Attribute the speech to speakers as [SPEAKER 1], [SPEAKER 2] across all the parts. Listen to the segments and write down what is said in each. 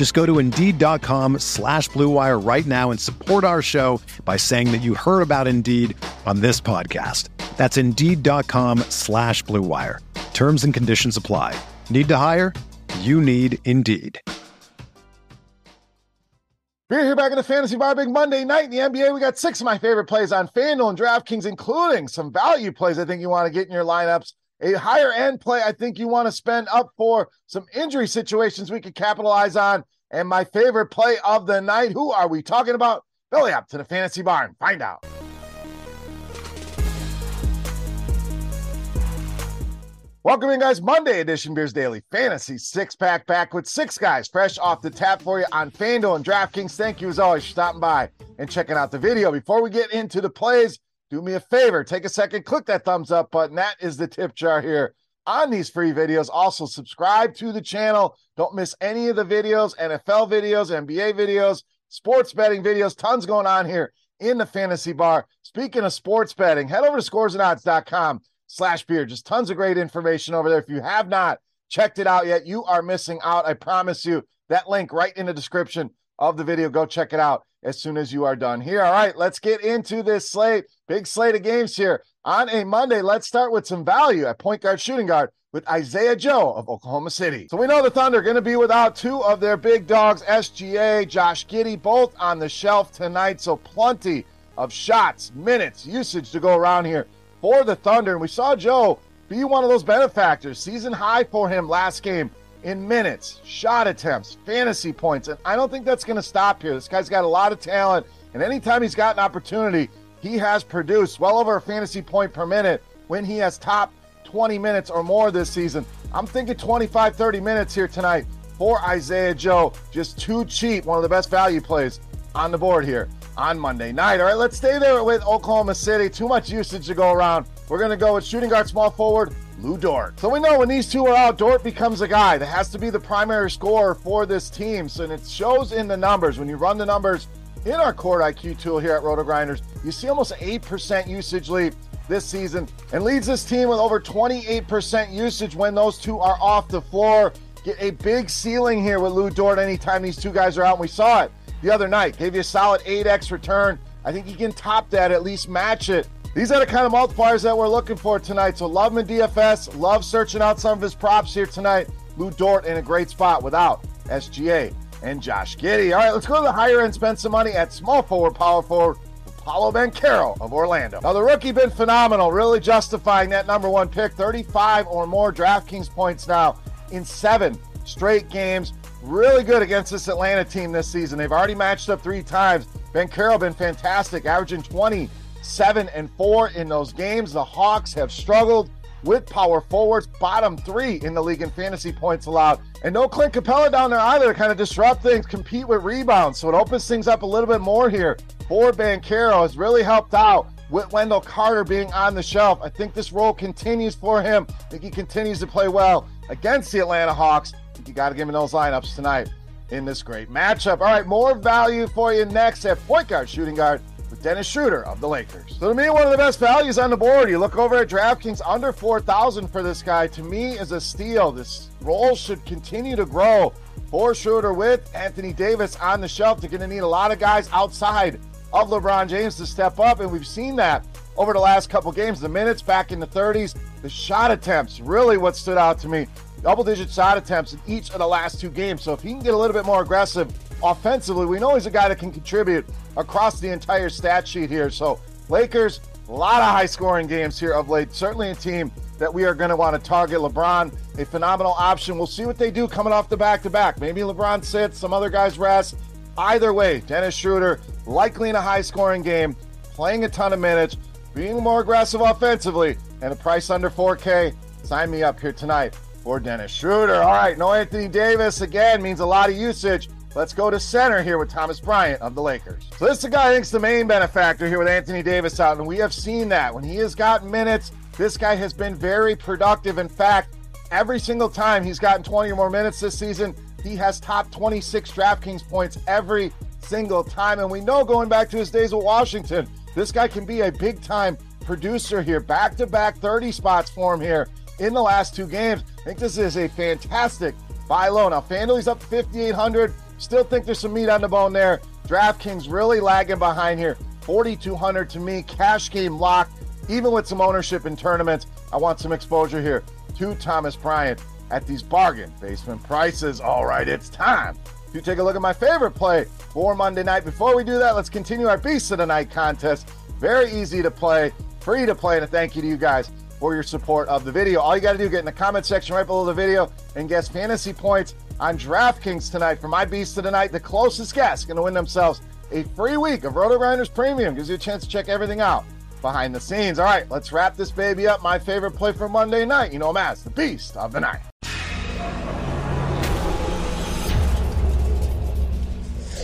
[SPEAKER 1] Just go to Indeed.com slash BlueWire right now and support our show by saying that you heard about Indeed on this podcast. That's Indeed.com slash BlueWire. Terms and conditions apply. Need to hire? You need Indeed.
[SPEAKER 2] We're here back in the Fantasy Bar Big Monday night in the NBA. We got six of my favorite plays on FanDuel and DraftKings, including some value plays I think you want to get in your lineups. A higher end play I think you want to spend up for some injury situations we could capitalize on. And my favorite play of the night. Who are we talking about? Belly up to the Fantasy Barn. Find out. Welcome in, guys. Monday edition Beers Daily Fantasy Six Pack back with six guys fresh off the tap for you on FanDuel and DraftKings. Thank you as always for stopping by and checking out the video. Before we get into the plays, do me a favor, take a second, click that thumbs up button. That is the tip jar here on these free videos. Also, subscribe to the channel. Don't miss any of the videos, NFL videos, NBA videos, sports betting videos. Tons going on here in the fantasy bar. Speaking of sports betting, head over to scoresandodds.com slash beer. Just tons of great information over there. If you have not checked it out yet, you are missing out. I promise you that link right in the description of the video. Go check it out as soon as you are done here. All right, let's get into this slate. Big slate of games here on a Monday. Let's start with some value at point guard, shooting guard with Isaiah Joe of Oklahoma City. So we know the Thunder are going to be without two of their big dogs, SGA, Josh Giddey, both on the shelf tonight. So plenty of shots, minutes, usage to go around here for the Thunder. And we saw Joe be one of those benefactors. Season high for him last game in minutes, shot attempts, fantasy points. And I don't think that's going to stop here. This guy's got a lot of talent. And anytime he's got an opportunity, he has produced well over a fantasy point per minute when he has top 20 minutes or more this season. I'm thinking 25, 30 minutes here tonight for Isaiah Joe. Just too cheap. One of the best value plays on the board here on Monday night. All right, let's stay there with Oklahoma City. Too much usage to go around. We're going to go with shooting guard, small forward, Lu Dort. So we know when these two are out, Dort becomes a guy that has to be the primary scorer for this team. So and it shows in the numbers. When you run the numbers in our Court IQ tool here at RotoGrinders, you see almost 8% usage lead this season and leads this team with over 28% usage when those two are off the floor. Get a big ceiling here with Lu Dort anytime these two guys are out. And we saw it the other night. Gave you a solid 8x return. I think you can top that, at least match it. These are the kind of multipliers that we're looking for tonight. So love him in DFS. Love searching out some of his props here tonight. Lu Dort in a great spot without SGA and Josh Giddey. All right, let's go to the higher end, spend some money at small forward, power forward, Paolo Banchero of Orlando. Now, the rookie been phenomenal, really justifying that number one pick. 35 or more DraftKings points now in seven straight games really good against this Atlanta team this season. They've already matched up three times. Banchero been fantastic, averaging 27 and 4 in those games. The Hawks have struggled with power forwards, bottom three in the league in fantasy points allowed. And no Clint Capela down there either to kind of disrupt things, compete with rebounds. So it opens things up a little bit more here for Banchero. Has really helped out with Wendell Carter being on the shelf. I think this role continues for him. I think he continues to play well against the Atlanta Hawks you got to give him those lineups tonight in this great matchup. All right, more value for you next at point guard, shooting guard with Dennis Schroeder of the Lakers. So to me, one of the best values on the board. You look over at DraftKings under 4,000 for this guy. To me, is a steal. This role should continue to grow for Schroeder with Anthony Davis on the shelf. They're going to need a lot of guys outside of LeBron James to step up, and we've seen that over the last couple games. The minutes back in the 30s, the shot attempts really what stood out to me double digit shot attempts in each of the last two games. So if he can get a little bit more aggressive offensively, we know he's a guy that can contribute across the entire stat sheet here. So Lakers, A lot of high scoring games here of late. Certainly a team that we are going to want to target. LeBron, a phenomenal option. We'll see what they do coming off the back to back. Maybe LeBron sits, some other guys rest. Either way, Dennis Schroeder likely in a high scoring game, playing a ton of minutes, being more aggressive offensively, and a price under 4K. Sign me up here tonight for Dennis Schroeder. All right, no Anthony Davis again means a lot of usage. Let's go to center here with Thomas Bryant of the Lakers. So this is the guy I think's the main benefactor here with Anthony Davis out, and we have seen that when he has gotten minutes, this guy has been very productive. In fact, every single time he's gotten 20 or more minutes this season, he has top 26 DraftKings points every single time. And we know going back to his days with Washington, this guy can be a big time producer here. Back to back 30 spots for him here in the last two games. I think this is a fantastic buy low. Now, FanDuel's up to 5,800. Still think there's some meat on the bone there. DraftKings really lagging behind here. 4,200 to me. Cash game locked. Even with some ownership in tournaments, I want some exposure here to Thomas Bryant at these bargain basement prices. All right, it's time to take a look at my favorite play for Monday night. Before we do that, let's continue our Beast of the Night contest. Very easy to play, free to play, and a thank you to you guys for your support of the video. All you got to do, get in the comment section right below the video and guess fantasy points on DraftKings tonight for my beast of the night. The closest guess going to win themselves a free week of RotoGrinders Premium. Gives you a chance to check everything out behind the scenes. All right, let's wrap this baby up. My favorite play for Monday night. You know as the beast of the night.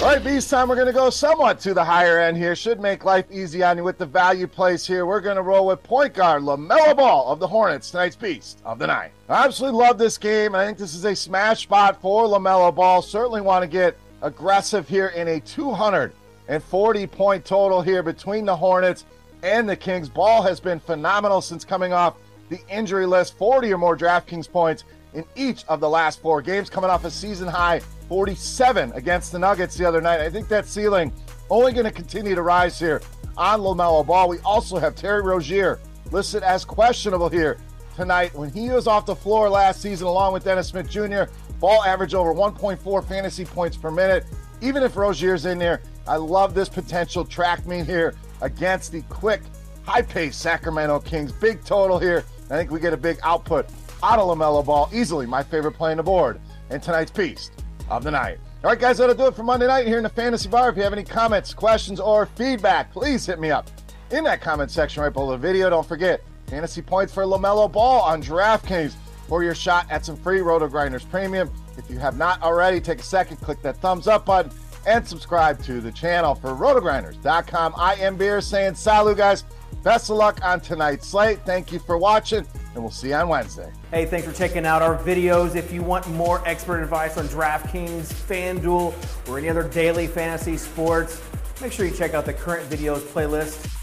[SPEAKER 2] All right, Beast time. We're going to go somewhat to the higher end here. Should make life easy on you with the value plays here. We're going to roll with point guard LaMelo Ball of the Hornets, tonight's Beast of the Night. I absolutely love this game. I think this is a smash spot for LaMelo Ball. Certainly want to get aggressive here in a 240 point total here between the Hornets and the Kings. Ball has been phenomenal since coming off the injury list 40 or more DraftKings points in each of the last four games, coming off a season high 47 against the Nuggets the other night. I think that ceiling only going to continue to rise here on LaMelo Ball. We also have Terry Rozier listed as questionable here tonight. When he was off the floor last season, along with Dennis Smith Jr., Ball averaged over 1.4 fantasy points per minute. Even if Rozier's in there, I love this potential track meet here against the quick, high paced Sacramento Kings. Big total here. I think we get a big output out of LaMelo Ball. Easily my favorite play on the board in tonight's Beast of the Night. All right, guys, that'll do it for Monday night here in the Fantasy Bar. If you have any comments, questions, or feedback, please hit me up in that comment section right below the video. Don't forget, fantasy points for LaMelo Ball on DraftKings for your shot at some free RotoGrinders Premium. If you have not already, take a second, click that thumbs up button, and subscribe to the channel for rotogrinders.com. I am Beer saying salut, guys. Best of luck on tonight's slate. Thank you for watching, and we'll see you on Wednesday.
[SPEAKER 3] Hey, thanks for checking out our videos. If you want more expert advice on DraftKings, FanDuel, or any other daily fantasy sports, make sure you check out the current videos playlist